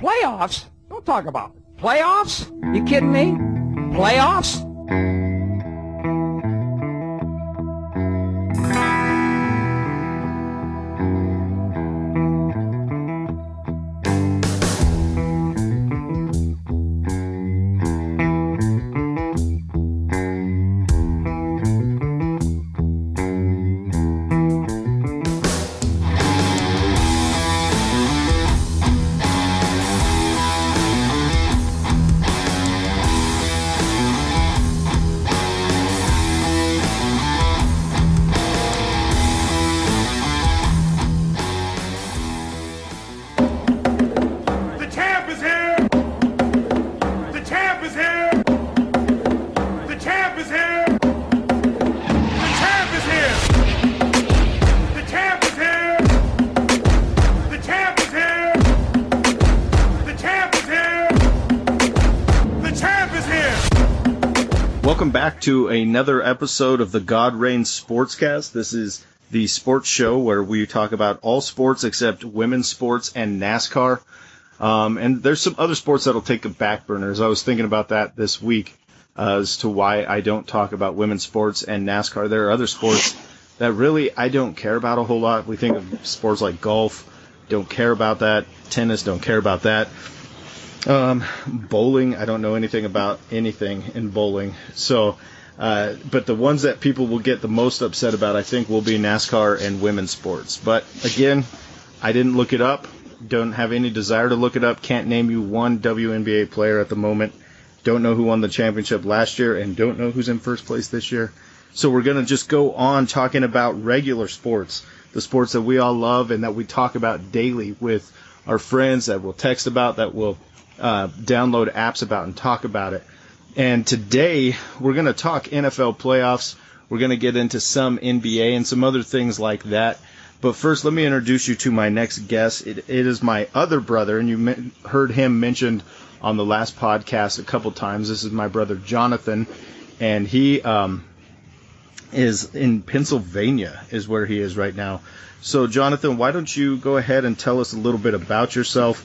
Playoffs? Don't talk about it. Playoffs? You kidding me? Playoffs? To another episode of the God Reigns Sportscast. This is the sports show where we talk about all sports except women's sports and NASCAR. Um, and there's some other sports that'll take a back burners. I was thinking about that this week uh, as to why I don't talk about women's sports and NASCAR. There are other sports that really I don't care about a whole lot. We think of sports like golf, don't care about that. Tennis, don't care about that. Um, bowling, I don't know anything about anything in bowling. So, uh, but the ones that people will get the most upset about, I think, will be NASCAR and women's sports. But again, I didn't look it up. Don't have any desire to look it up. Can't name you one WNBA player at the moment. Don't know who won the championship last year and don't know who's in first place this year. So we're going to just go on talking about regular sports, the sports that we all love and that we talk about daily with our friends that we'll text about, that we'll uh, download apps about and talk about it. And today we're going to talk NFL playoffs. We're going to get into some NBA and some other things like that. But first, let me introduce you to my next guest. It, it is my other brother, and you men- heard him mentioned on the last podcast a couple times. This is my brother Jonathan, and he um, is in Pennsylvania, is where he is right now. So, Jonathan, why don't you go ahead and tell us a little bit about yourself?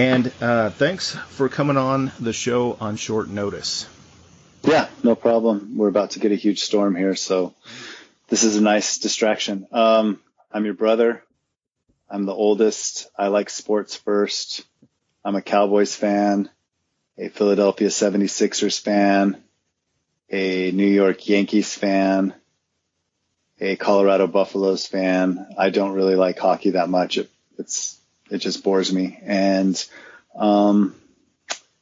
And uh, thanks for coming on the show on short notice. Yeah, no problem. We're about to get a huge storm here, so this is a nice distraction. Um, I'm your brother. I'm the oldest. I like sports first. I'm a Cowboys fan, a Philadelphia 76ers fan, a New York Yankees fan, a Colorado Buffaloes fan. I don't really like hockey that much. It, it's it just bores me. And um,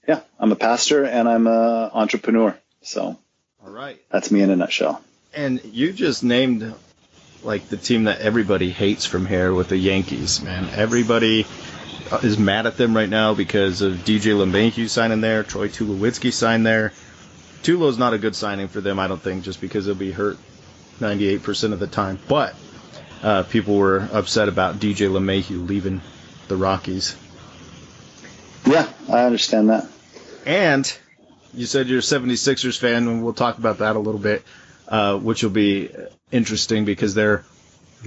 yeah, I'm a pastor and I'm a entrepreneur. So All right. that's me in a nutshell. And you just named like the team that everybody hates from here with the Yankees, man. Everybody is mad at them right now because of DJ LeMahieu signing there, Troy Tulowitzki signed there. Tulo's not a good signing for them, I don't think, just because he'll be hurt 98% of the time. But uh, people were upset about DJ LeMahieu leaving the Rockies. Yeah, I understand that. And you said you're a 76ers fan, and we'll talk about that a little bit, uh, which will be interesting because they're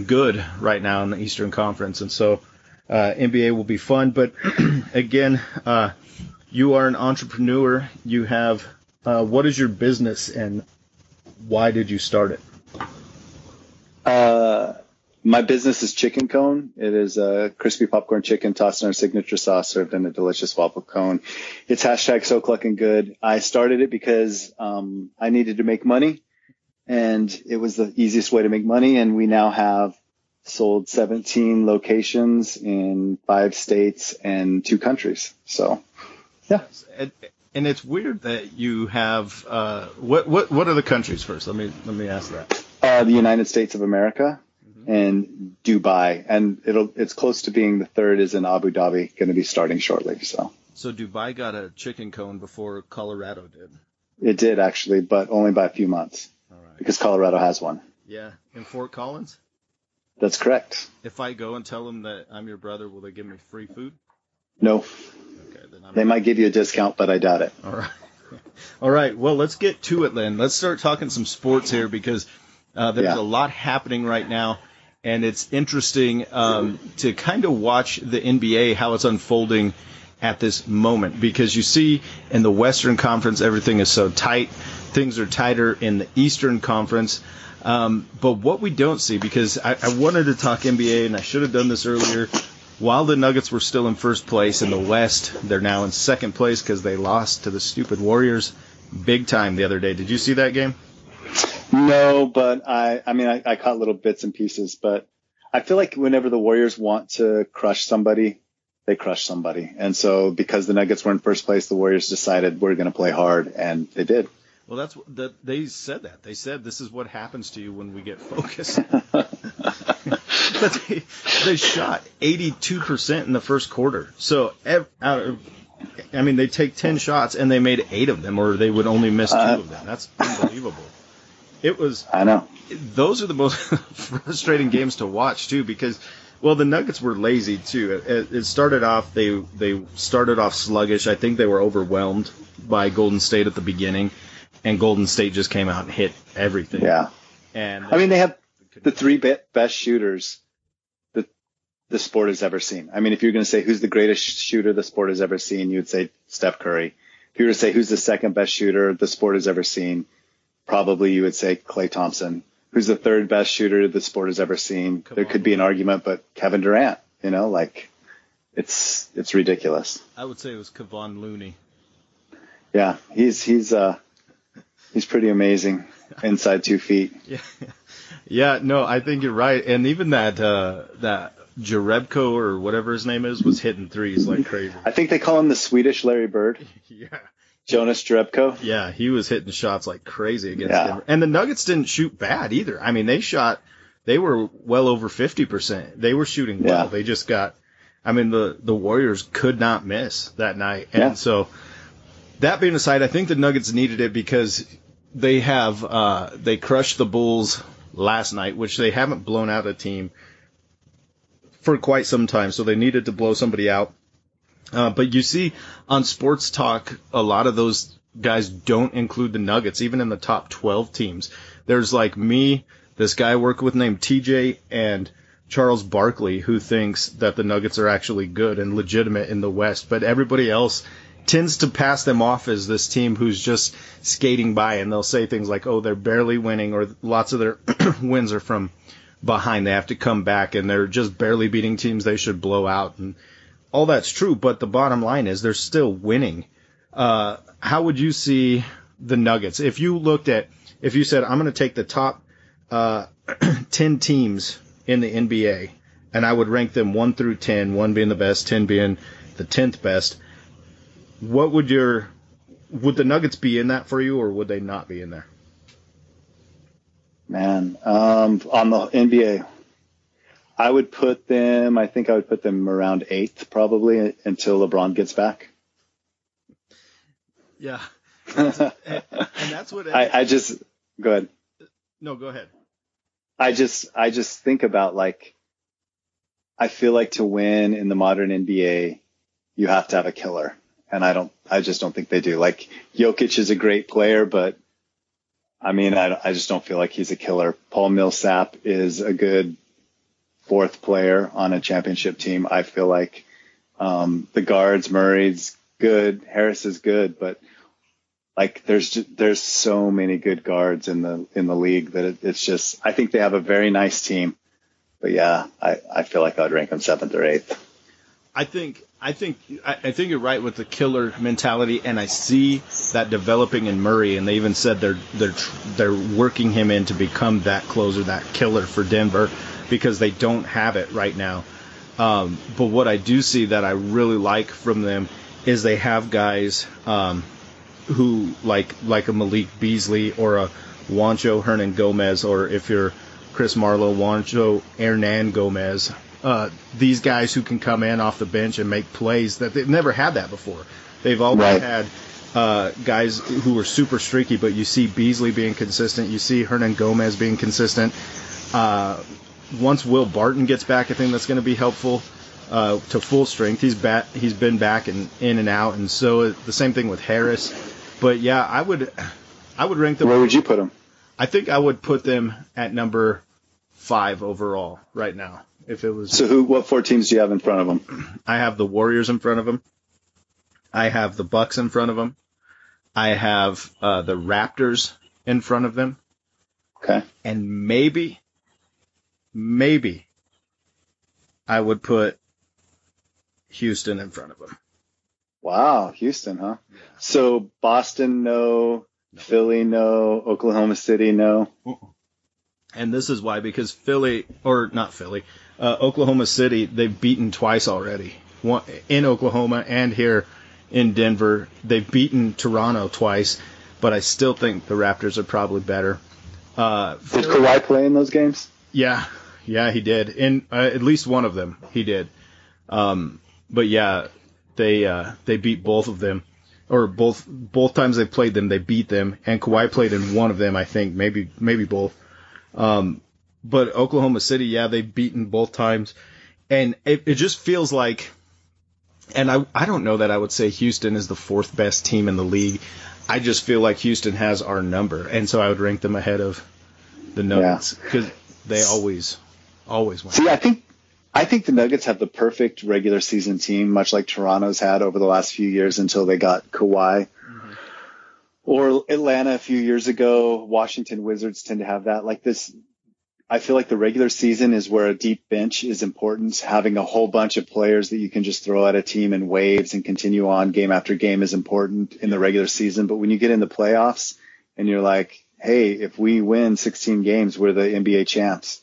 good right now in the Eastern Conference. And so uh, NBA will be fun. But again, uh, you are an entrepreneur. You have, uh, what is your business and why did you start it? My business is Chicken Cone. It is a crispy popcorn chicken tossed in our signature sauce, served in a delicious waffle cone. It's hashtag so clucking good. I started it because um, I needed to make money, and it was the easiest way to make money. And we now have sold 17 locations in five states and two countries. So, yeah. And, and it's weird that you have uh, what what what are the countries first? Let me let me ask that. Uh, the United States of America and Dubai, and it'll it's close to being the third is in Abu Dhabi, going to be starting shortly. So So Dubai got a chicken cone before Colorado did. it did actually, but only by a few months All right. because Colorado has one. Yeah, in Fort Collins. That's correct. If I go and tell them that I'm your brother, will they give me free food? No, Okay, then I'm. they might give you a discount, but I doubt it. All right. All right. Well, let's get to it, Lynn. Let's start talking some sports here because uh, there's Yeah. a lot happening right now, and it's interesting um, to kind of watch the NBA how it's unfolding, at this moment because you see in the Western Conference everything is so tight. Things are tighter in the Eastern Conference. Um, but what we don't see, because I, I wanted to talk NBA and I should have done this earlier. While the Nuggets were still in first place in the West, they're now in second place because they lost to the stupid Warriors big time the other day. Did you see that game? No, but I, I mean, I, I caught little bits and pieces, but I feel like whenever the Warriors want to crush somebody, they crush somebody. And so because the Nuggets were in first place, the Warriors decided we're going to play hard and they did. Well, that's that they said that. They said this is what happens to you when we get focused. they, they shot 82% in the first quarter. So ev- out of I mean, they take 10 shots and they made 8 of them or they would only miss 2 Uh, of them. That's unbelievable. It was I know. those are the most frustrating games to watch too because well the Nuggets were lazy too. It, it started off they they started off sluggish. I think they were overwhelmed by Golden State at the beginning, and Golden State just came out and hit everything. Yeah. and I mean, they have the three be- best shooters that the sport has ever seen. I mean, if you're going to say who's the greatest shooter the sport has ever seen, you would say Steph Curry. If you were to say who's the second best shooter the sport has ever seen, probably you would say Klay Thompson. Who's the third best shooter the sport has ever seen? There could be an argument, but Kevin Durant, you know, like it's it's ridiculous. I would say it was Kevon Looney. Yeah, he's he's uh he's pretty amazing inside two feet. Yeah, yeah. No, I think you're right. And even that uh, that Jerebko or whatever his name is was hitting threes like crazy. I think they call him the Swedish Larry Bird, Yeah. Jonas Jerebko. Yeah, he was hitting shots like crazy against Yeah. Denver. And the Nuggets didn't shoot bad either. I mean, they shot, they were well over 50%. They were shooting well. Yeah. They just got, I mean, the, the Warriors could not miss that night. And Yeah. so, that being aside, I think the Nuggets needed it because they have, uh, they crushed the Bulls last night, which they haven't blown out a team for quite some time. So they needed to blow somebody out. Uh, but you see on sports talk, a lot of those guys don't include the Nuggets, even in the top 12 teams. There's like me, this guy I work with named TJ, and Charles Barkley, who thinks that the Nuggets are actually good and legitimate in the West. But everybody else tends to pass them off as this team who's just skating by, and they'll say things like, oh, they're barely winning, or lots of their wins are from behind. They have to come back, and they're just barely beating teams they should blow out. And all that's true, but the bottom line is they're still winning. Uh, how would you see the Nuggets if you looked at if you said I'm going to take the top uh, ten teams in the NBA and I would rank them one through ten, one being the best, ten being the tenth best. What would your would the Nuggets be in that for you, or would they not be in there? Man, um, on the NBA, I would put them. I think I would put them around eighth, probably until LeBron gets back. Yeah, and, and that's what I, I just go ahead. no, go ahead. I just I just think about like I feel like to win in the modern NBA, you have to have a killer, and I don't. I just don't think they do. Like Jokic is a great player, but I mean, I, I just don't feel like he's a killer. Paul Millsap is a good fourth player on a championship team. I feel like um, the guards, Murray's good, Harris is good, but like there's just, there's so many good guards in the in the league that it, it's just I think they have a very nice team. But yeah, I, I feel like I'd rank them seventh or eighth. I think I think I, think you're right with the killer mentality, and I see that developing in Murray. And they even said they're they're they're working him in to become that closer, that killer for Denver, because they don't have it right now. Um, but what I do see that I really like from them is they have guys um, who like like a Malik Beasley or a Juancho Hernan Gomez, or if you're Chris Marlowe, Juancho Hernan Gomez. Uh, these guys who can come in off the bench and make plays that they've never had that before. They've always Right. had uh, guys who were super streaky, but you see Beasley being consistent. You see Hernan Gomez being consistent. Uh, once Will Barton gets back, I think that's going to be helpful uh, to full strength. He's back. He's been back and in and out, and so the same thing with Harris. But yeah, I would, I would rank them. Where would you put them? I think I would put them at number five overall right now. If it was, So who? What four teams do you have in front of them? I have the Warriors in front of them. I have the Bucks in front of them. I have uh, the Raptors in front of them, Okay. and maybe, maybe, I would put Houston in front of them. Wow, Houston, huh? So Boston, no. Philly, no. Oklahoma City, no. And this is why, because Philly, or not Philly, uh, Oklahoma City, they've beaten twice already. One, in Oklahoma and here in Denver. They've beaten Toronto twice, but I still think the Raptors are probably better. Uh, Did Kawhi play in those games? yeah, yeah, he did. In uh, at least one of them, he did. Um, but yeah, they uh, they beat both of them, or both both times they played them, they beat them. And Kawhi played in one of them, I think, maybe maybe both. Um, but Oklahoma City, yeah, they've beaten both times, and it, it just feels like. And I, I don't know that I would say Houston is the fourth best team in the league. I just feel like Houston has our number, and so I would rank them ahead of the Nuggets because they always, always win. See, I think I think the Nuggets have the perfect regular season team, much like Toronto's had over the last few years until they got Kawhi. Mm-hmm. Or Atlanta a few years ago, Washington Wizards tend to have that. Like this, I feel like the regular season is where a deep bench is important. Having a whole bunch of players that you can just throw at a team in waves and continue on game after game is important in the regular season. But when you get in the playoffs and you're like, hey, if we win 16 games, we're the NBA champs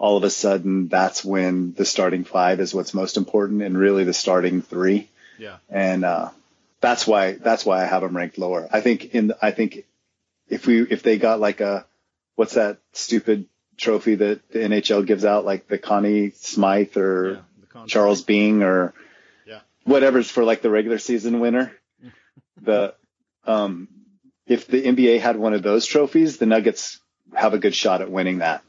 all of a sudden that's when the starting five is what's most important and really the starting three. Yeah. And, uh, that's why, that's why I have them ranked lower. I think in, I think if we, if they got like a, what's that stupid trophy that the NHL gives out, like the Connie Smythe or Yeah, the con- Charles Bing or Yeah. whatever's for like the regular season winner. the, um, if the NBA had one of those trophies, the Nuggets have a good shot at winning that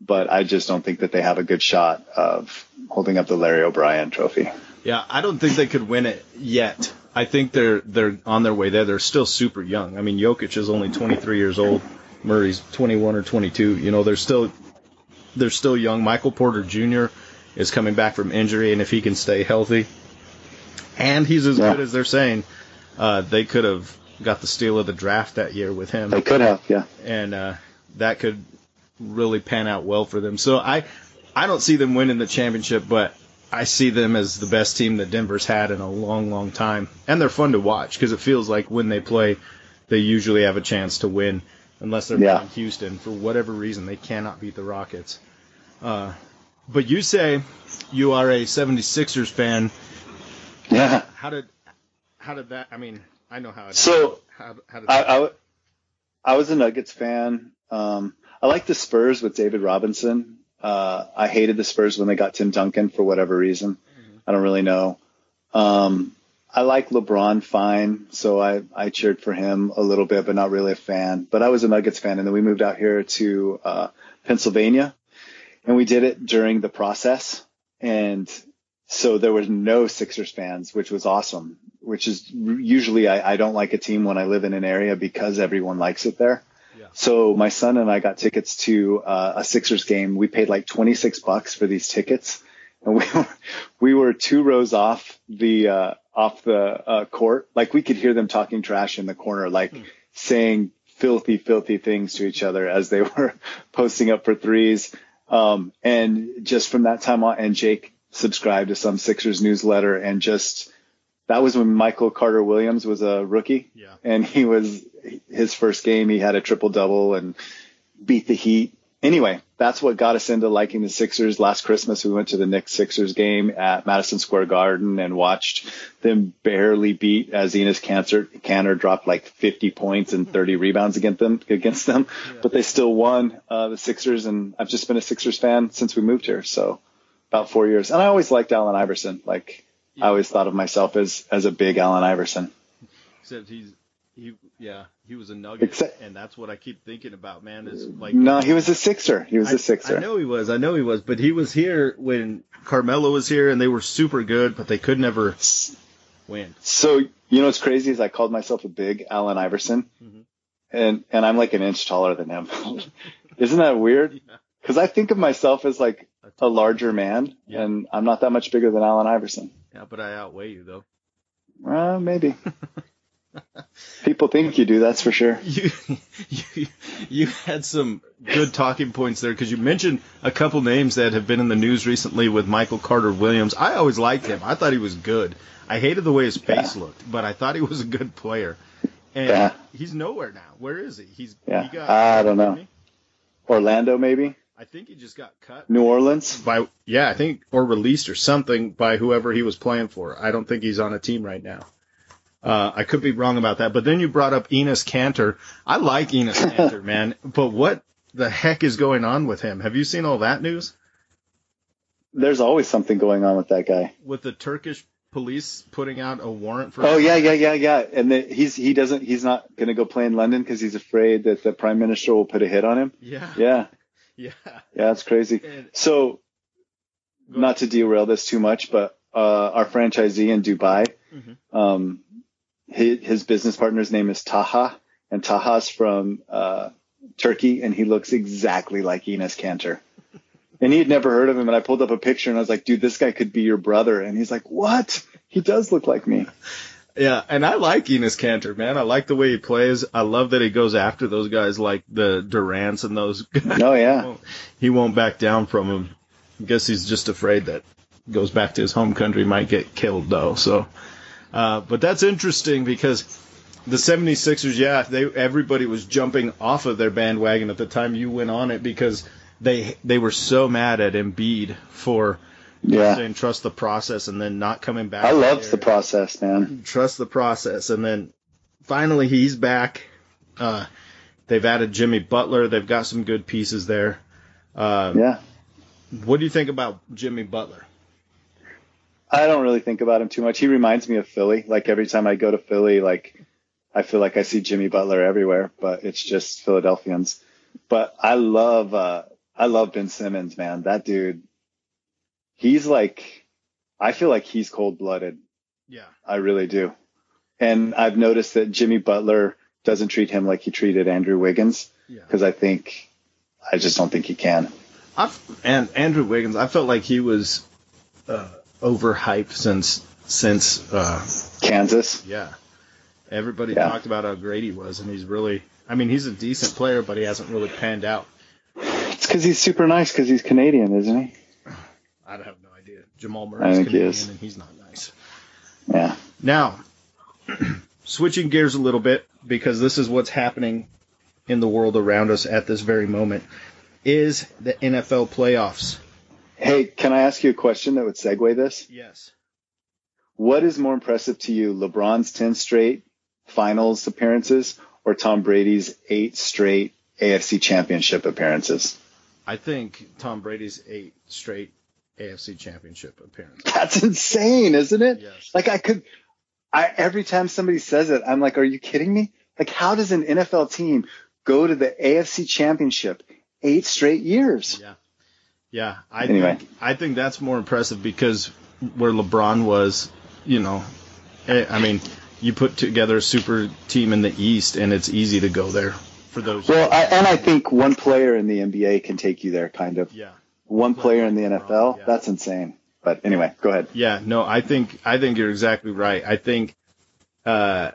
but I just don't think that they have a good shot of holding up the Larry O'Brien trophy. Yeah, I don't think they could win it yet. I think they're they're on their way there. They're still super young. I mean, Jokic is only 23 years old. Murray's 21 or 22. You know, they're still they're still young. Michael Porter Jr. is coming back from injury, and if he can stay healthy, and he's as Yeah. good as they're saying, uh, they could have got the steal of the draft that year with him They could have, yeah. and uh, that could really pan out well for them. So I, I don't see them winning the championship, but I see them as the best team that Denver's had in a long, long time, and they're fun to watch because it feels like when they play, they usually have a chance to win, unless they're Yeah. playing Houston for whatever reason they cannot beat the Rockets. Uh, but you say you are a 76ers fan. Yeah. How did, how did that? I mean, I know how it. So how, how did I, that, I, I was a Nuggets fan. Um, I like the Spurs with David Robinson. Uh, I hated the Spurs when they got Tim Duncan for whatever reason. I don't really know. Um, I like LeBron fine, so I, I cheered for him a little bit, but not really a fan. But I was a Nuggets fan, and then we moved out here to uh, Pennsylvania, and we did it during the process. And so there was no Sixers fans, which was awesome. Which is usually I, I don't like a team when I live in an area because everyone likes it there. So my son and I got tickets to uh, a Sixers game. We paid like 26 bucks for these tickets, and we were we were two rows off the uh, off the uh, court. Like we could hear them talking trash in the corner, like saying filthy, filthy things to each other as they were posting up for threes. Um, and just from that time on, and Jake subscribed to some Sixers newsletter, and just that was when Michael Carter Williams was a rookie, Yeah. and he was his first game. He had a triple double and beat the Heat. Anyway, that's what got us into liking the Sixers. Last Christmas, we went to the Knicks Sixers game at Madison Square Garden and watched them barely beat as Enes Cancer, Kanter dropped like 50 points and 30 rebounds against them, against them, but they still won, uh, the Sixers. And I've just been a Sixers fan since we moved here. So about four years. And I always liked Allen Iverson. Like I always thought of myself as, as a big Allen Iverson. Except he's he yeah he was a nugget, Except- and that's what I keep thinking about, man. Is like No, he was a Sixer. He was I, a Sixer. I know he was, I know he was, but he was here when Carmelo was here, and they were super good, but they could never win. So you know what's crazy is I called myself a big Allen Iverson, Mhm. and and I'm like an inch taller than him. Isn't that weird? Yeah. Because I think of myself as like a larger man, Yeah. and I'm not that much bigger than Allen Iverson. Yeah, but I outweigh you though. Uh, maybe. People think you do, that's for sure. You, you, you had some good talking points there because you mentioned a couple names that have been in the news recently with Michael Carter Williams. I always liked him. I thought he was good. I hated the way his face Yeah. looked, but I thought he was a good player. And Yeah. he's nowhere now. Where is he? He's Yeah. he got I don't know. Orlando, maybe? I think he just got cut New Orleans? by yeah, I think or released or something by whoever he was playing for. I don't think he's on a team right now. Uh, I could be wrong about that. But then you brought up Enes Kanter. I like Enes Kanter, man. But what the heck is going on with him? Have you seen all that news There's always something going on with that guy. with the Turkish police putting out a warrant for? Oh yeah, yeah, yeah, yeah. And the, he's he doesn't he's not going to go play in London because he's afraid that the prime minister will put a hit on him. yeah, Yeah, yeah. yeah, it's crazy. And- So, not to derail this too much, but uh, our franchisee in Dubai, Mhm. um, his, his business partner's name is Taha, and Taha's from uh, Turkey, and he looks exactly like Enes Kanter. And he had never heard of him, and I pulled up a picture, and I was like, "Dude, this guy could be your brother." And he's like, "What? He does look like me." Yeah, and I like Enes Kanter, man. I like the way he plays. I love that he goes after those guys like the Durants and those guys. Oh yeah, won't- he won't back down from him. I guess he's just afraid that goes back to his home country might get killed though. So, uh, but that's interesting because the 76ers, yeah, they everybody was jumping off of their bandwagon at the time you went on it because they they were so mad at Embiid for yeah. saying trust the process and then not coming back. I loved the process, man. trust the process. And then finally he's back. Uh, they've added Jimmy Butler. They've got some good pieces there. Uh, Yeah. What do you think about Jimmy Butler? I don't really think about him too much. He reminds me of Philly. Like every time I go to Philly, like I feel like I see Jimmy Butler everywhere, but it's just Philadelphians. But I love uh I love Ben Simmons, man. That dude he's like I feel like he's cold blooded. Yeah. I really do. And I've noticed that Jimmy Butler doesn't treat him like he treated Andrew Wiggins Yeah. because I think I just don't think he can. I've, and Andrew Wiggins, I felt like he was uh, overhyped since since uh, Kansas. yeah. Everybody Yeah. talked about how great he was, and he's really. I mean, he's a decent player, but he hasn't really panned out. It's because he's super nice because he's Canadian, isn't he? I have no idea. Jamal Murray's he Canadian, and he's not nice. Yeah. Now, switching gears a little bit because this is what's happening in the world around us at this very moment is the NFL playoffs. Hey, can I ask you a question that would segue this? Yes. What is more impressive to you, LeBron's 10 straight finals appearances or Tom Brady's eight straight AFC championship appearances? I think Tom Brady's eight straight AFC championship appearances. That's insane, isn't it? Yes. Like I could, I, every time somebody says it, I'm like, are you kidding me? Like how does an NFL team go to the AFC championship eight straight years? Yeah. Yeah. I Anyway. think I think that's more impressive because where LeBron was, you know, I mean, you put together a super team in the East and it's easy to go there for those. Well, I, and I think one player in the NBA can take you there, kind of. yeah. One player in the NFL, yeah. that's insane. But anyway, go ahead. Yeah, no, I think I think you're exactly right. I think uh,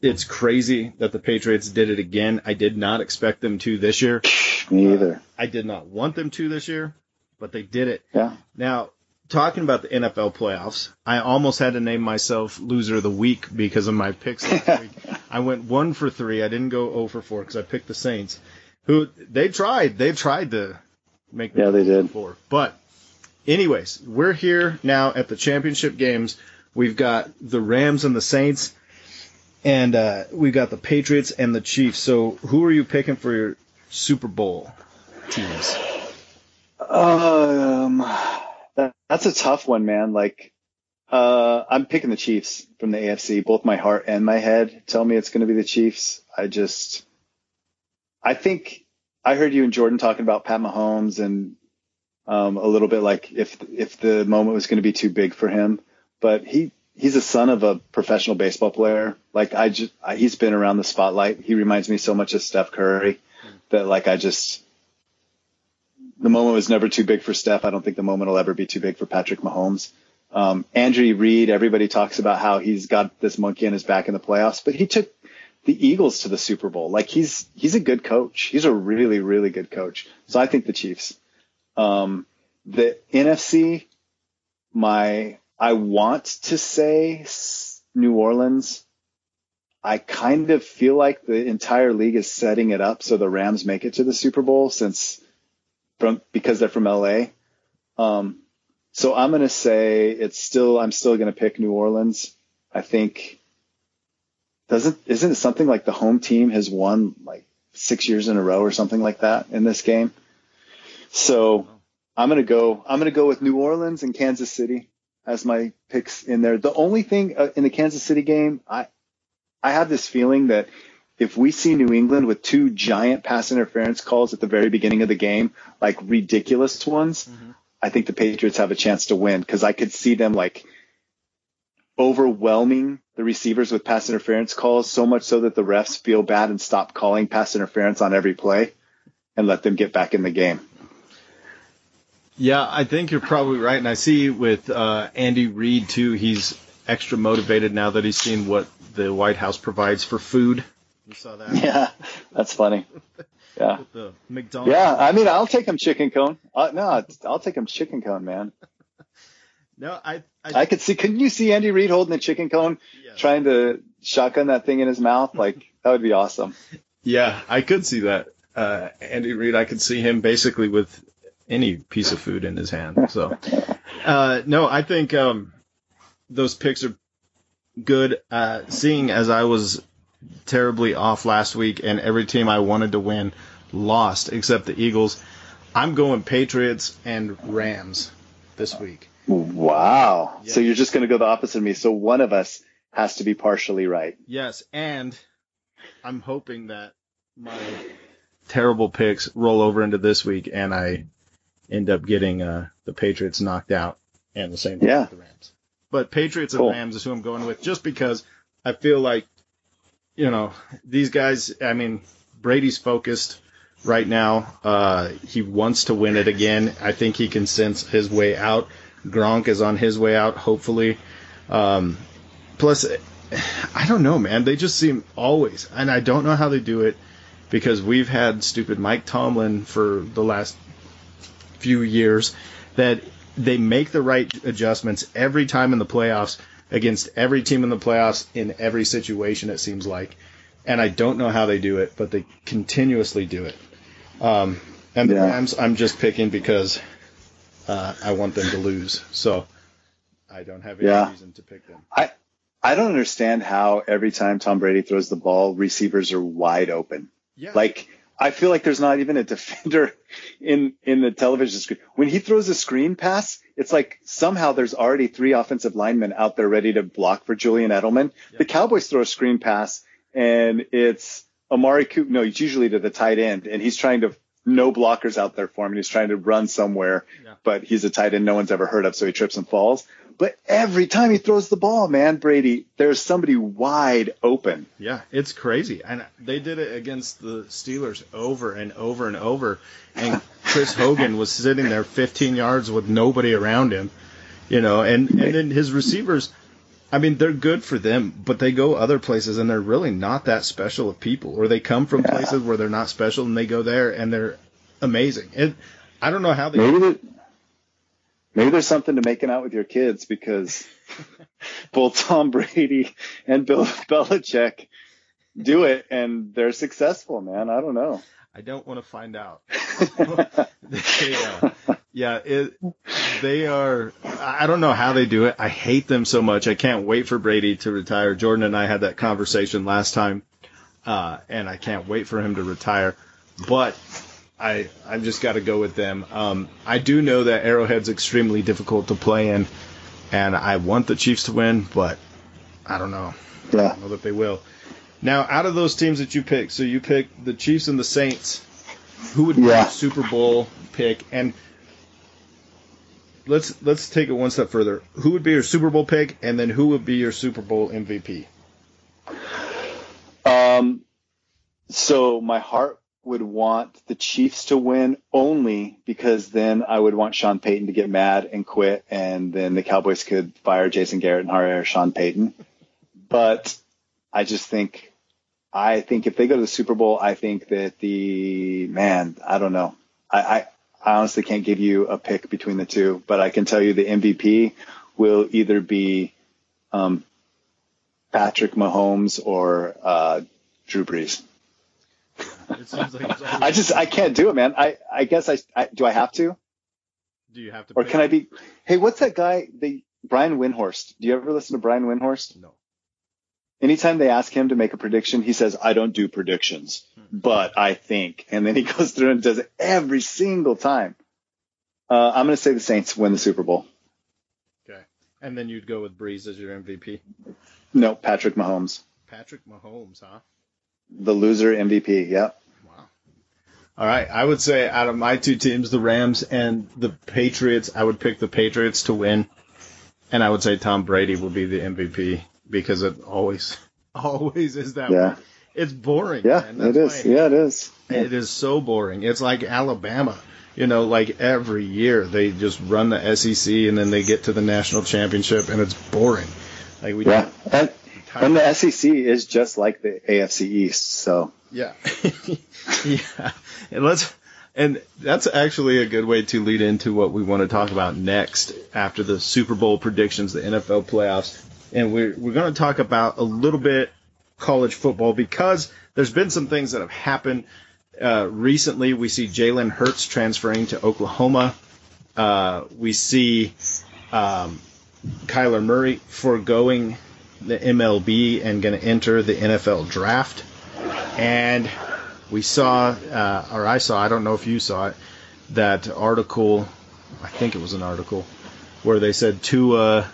it's crazy that the Patriots did it again. I did not expect them to this year. Me either. Uh, I did not want them to this year, but they did it. Yeah. Now, talking about the NFL playoffs, I almost had to name myself loser of the week because of my picks last week. I went one for three. I didn't go 0 for four because I picked the Saints, who they tried. They've tried to make me Yeah, they did. four. But, anyways, we're here now at the championship games. We've got the Rams and the Saints, and uh, we've got the Patriots and the Chiefs. So, who are you picking for your Super Bowl teams? Um, that, that's a tough one, man. Like, uh, I'm picking the Chiefs from the AFC. Both my heart and my head tell me it's going to be the Chiefs. I just, I think I heard you and Jordan talking about Pat Mahomes and um, a little bit like if if the moment was going to be too big for him, but he he's a son of a professional baseball player. Like I just I, he's been around the spotlight. He reminds me so much of Steph Curry that like I just the moment was never too big for Steph. I don't think the moment will ever be too big for Patrick Mahomes. Um, Andrew Reid, everybody talks about how he's got this monkey on his back in the playoffs, but he took the Eagles to the Super Bowl. Like he's he's a good coach. He's a really really good coach. So I think the Chiefs. Um, the NFC, my I want to say New Orleans. I kind of feel like the entire league is setting it up so the Rams make it to the Super Bowl since from because they're from LA. Um, so I'm going to say it's still I'm still going to pick New Orleans. I think doesn't isn't it something like the home team has won like six years in a row or something like that in this game. So I'm gonna go. I'm gonna go with New Orleans and Kansas City as my picks in there. The only thing uh, in the Kansas City game, I I have this feeling that if we see New England with two giant pass interference calls at the very beginning of the game, like ridiculous ones, mm-hmm. I think the Patriots have a chance to win because I could see them like overwhelming the receivers with pass interference calls so much so that the refs feel bad and stop calling pass interference on every play and let them get back in the game. Yeah, I think you're probably right. And I see with uh, Andy Reid, too, he's extra motivated now that he's seen what the White House provides for food. You saw that? Yeah, that's funny. Yeah. the McDonald's. Yeah, I mean, I'll take him chicken cone. Uh, no, I'll take him chicken cone, man. no, I, I. I could see. Couldn't you see Andy Reid holding the chicken cone, trying to shotgun that thing in his mouth? Like that would be awesome. Yeah, I could see that. Uh, Andy Reid, I could see him basically with any piece of food in his hand. So, uh, no, I think um, those picks are good. Uh, seeing as I was terribly off last week and every team I wanted to win lost except the Eagles, I'm going Patriots and Rams this week. Wow. So you're just going to go the opposite of me. So one of us has to be partially right. Yes, and I'm hoping that my terrible picks roll over into this week and I end up getting uh, the Patriots knocked out, and the same thing yeah. with the Rams. But Patriots and cool. Rams is who I'm going with, just because I feel like, you know, these guys. I mean, Brady's focused right now. Uh, he wants to win it again. I think he can sense his way out. Gronk is on his way out, hopefully. Um, plus, I don't know, man. They just seem always, and I don't know how they do it because we've had stupid Mike Tomlin for the last few years that they make the right adjustments every time in the playoffs against every team in the playoffs in every situation it seems like and i don't know how they do it but they continuously do it um, and the yeah. rams i'm just picking because uh, i want them to lose so i don't have any yeah. reason to pick them i i don't understand how every time tom brady throws the ball receivers are wide open yeah. like I feel like there's not even a defender in in the television screen. When he throws a screen pass, it's like somehow there's already three offensive linemen out there ready to block for Julian Edelman. The Cowboys throw a screen pass and it's Amari Cooper. No, it's usually to the tight end, and he's trying to no blockers out there for him, and he's trying to run somewhere, yeah. but he's a tight end no one's ever heard of, so he trips and falls. But every time he throws the ball, man, Brady, there's somebody wide open. Yeah, it's crazy. And they did it against the Steelers over and over and over. And Chris Hogan was sitting there 15 yards with nobody around him, you know, and, and then his receivers, I mean, they're good for them, but they go other places and they're really not that special of people. Or they come from places where they're not special and they go there and they're amazing. It, I don't know how they. Maybe maybe there's something to making out with your kids because both Tom Brady and Bill Belichick do it and they're successful, man. I don't know. I don't want to find out. they, uh, yeah, it, they are. I don't know how they do it. I hate them so much. I can't wait for Brady to retire. Jordan and I had that conversation last time, uh, and I can't wait for him to retire. But I I've just got to go with them. Um, I do know that Arrowhead's extremely difficult to play in, and I want the Chiefs to win, but I don't know. Yeah. I don't know that they will. Now, out of those teams that you pick, so you pick the Chiefs and the Saints. Who would be yeah. your Super Bowl pick? And let's let's take it one step further. Who would be your Super Bowl pick, and then who would be your Super Bowl MVP? Um. So my heart would want the Chiefs to win only because then I would want Sean Payton to get mad and quit, and then the Cowboys could fire Jason Garrett and hire Sean Payton. But I just think, I think if they go to the Super Bowl, I think that the man, I don't know, I, I, I honestly can't give you a pick between the two, but I can tell you the MVP will either be um, Patrick Mahomes or uh, Drew Brees. It seems like it's always- I just I can't do it, man. I I guess I, I do I have to do you have to or pick? can I be? Hey, what's that guy? The Brian Windhorst. Do you ever listen to Brian Windhorst? No. Anytime they ask him to make a prediction, he says, "I don't do predictions, but I think," and then he goes through and does it every single time. Uh, I'm going to say the Saints win the Super Bowl. Okay. And then you'd go with Brees as your MVP. No, Patrick Mahomes, Patrick Mahomes, huh? The loser MVP. Yep. Wow. All right. I would say out of my two teams, the Rams and the Patriots, I would pick the Patriots to win. And I would say Tom Brady will be the MVP because it always, always is that Yeah. way. It's boring. Yeah, it is. why- Yeah, it is. It is so boring. It's like Alabama. You know, like every year they just run the SEC and then they get to the national championship and it's boring. Like we Yeah, and, tired- and the SEC is just like the AFC East. So Yeah. yeah. And let's and that's actually a good way to lead into what we want to talk about next after the Super Bowl predictions, the NFL playoffs. And we're we're going to talk about a little bit college football because there's been some things that have happened uh, recently. We see Jalen Hurts transferring to Oklahoma. Uh, we see um, Kyler Murray foregoing the MLB and going to enter the NFL draft. And we saw, uh, or I saw, I don't know if you saw it, that article, I think it was an article, where they said Tua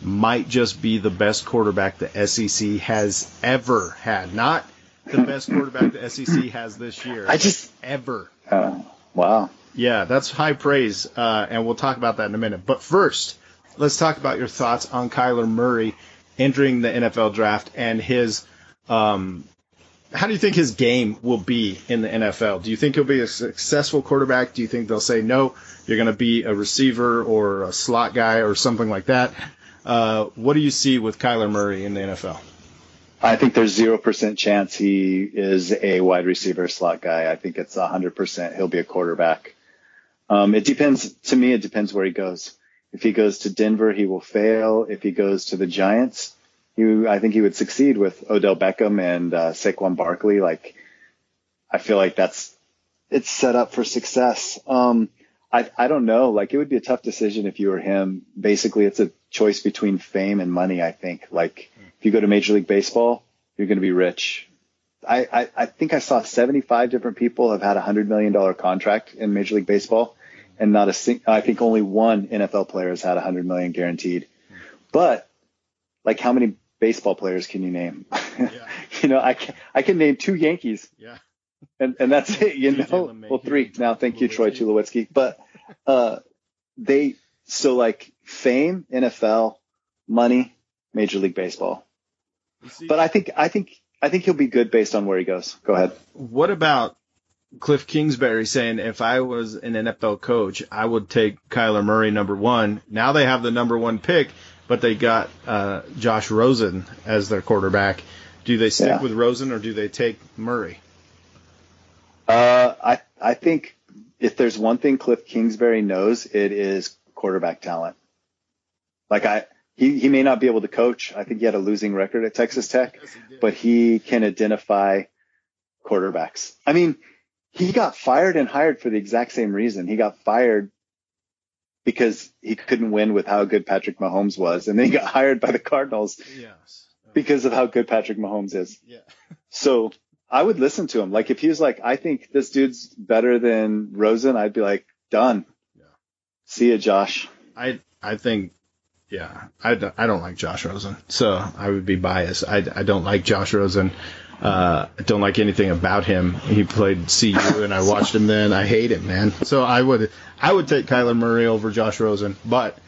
might just be the best quarterback the SEC has ever had. Not the best quarterback the SEC has this year. I just, ever. uh, wow. Yeah, that's high praise, uh, and we'll talk about that in a minute. But first, let's talk about your thoughts on Kyler Murray entering the NFL draft and his. Um, how do you think his game will be in the NFL? Do you think he'll be a successful quarterback? Do you think they'll say no, you're going to be a receiver or a slot guy or something like that? Uh, what do you see with Kyler Murray in the NFL? I think there's zero percent chance he is a wide receiver slot guy. I think it's hundred percent he'll be a quarterback. Um, it depends. To me, it depends where he goes. If he goes to Denver, he will fail. If he goes to the Giants, he, I think he would succeed with Odell Beckham and uh, Saquon Barkley. Like, I feel like that's it's set up for success. Um, I I don't know. Like, it would be a tough decision if you were him. Basically, it's a choice between fame and money. I think. Like, if you go to Major League Baseball, you're going to be rich. I, I, I think I saw 75 different people have had a hundred million dollar contract in Major League Baseball, and not a sing- I think only one NFL player has had hundred million guaranteed. But like, how many baseball players can you name? you know, I can I can name two Yankees, Yeah. and and that's it. You know, LeMahieu well, three now. Thank you, Troy Tulowitzki. Tulowitzki. But uh, they so like fame, NFL, money, Major League Baseball. See- But I think I think I think he'll be good based on where he goes. Go ahead. What about Cliff Kingsbury saying if I was an NFL coach, I would take Kyler Murray number one. Now they have the number one pick, but they got uh, Josh Rosen as their quarterback. Do they stick Yeah. with Rosen or do they take Murray? Uh, I I think if there's one thing Cliff Kingsbury knows, it is quarterback talent. Like I, he he may not be able to coach. I think he had a losing record at Texas Tech, but he can identify quarterbacks. I mean, he got fired and hired for the exact same reason. He got fired because he couldn't win with how good Patrick Mahomes was, and then he got hired by the Cardinals Yes. because of how good Patrick Mahomes is. Yeah. So I would listen to him. Like if he was like, I think this dude's better than Rosen, I'd be like, done. Yeah. See ya, Josh. I I think yeah I, don't- I don't like Josh Rosen so I would be biased I, I don't like Josh Rosen uh, I don't like anything about him he played CU and I watched him then I hate him man so I would I would take Kyler Murray over Josh Rosen but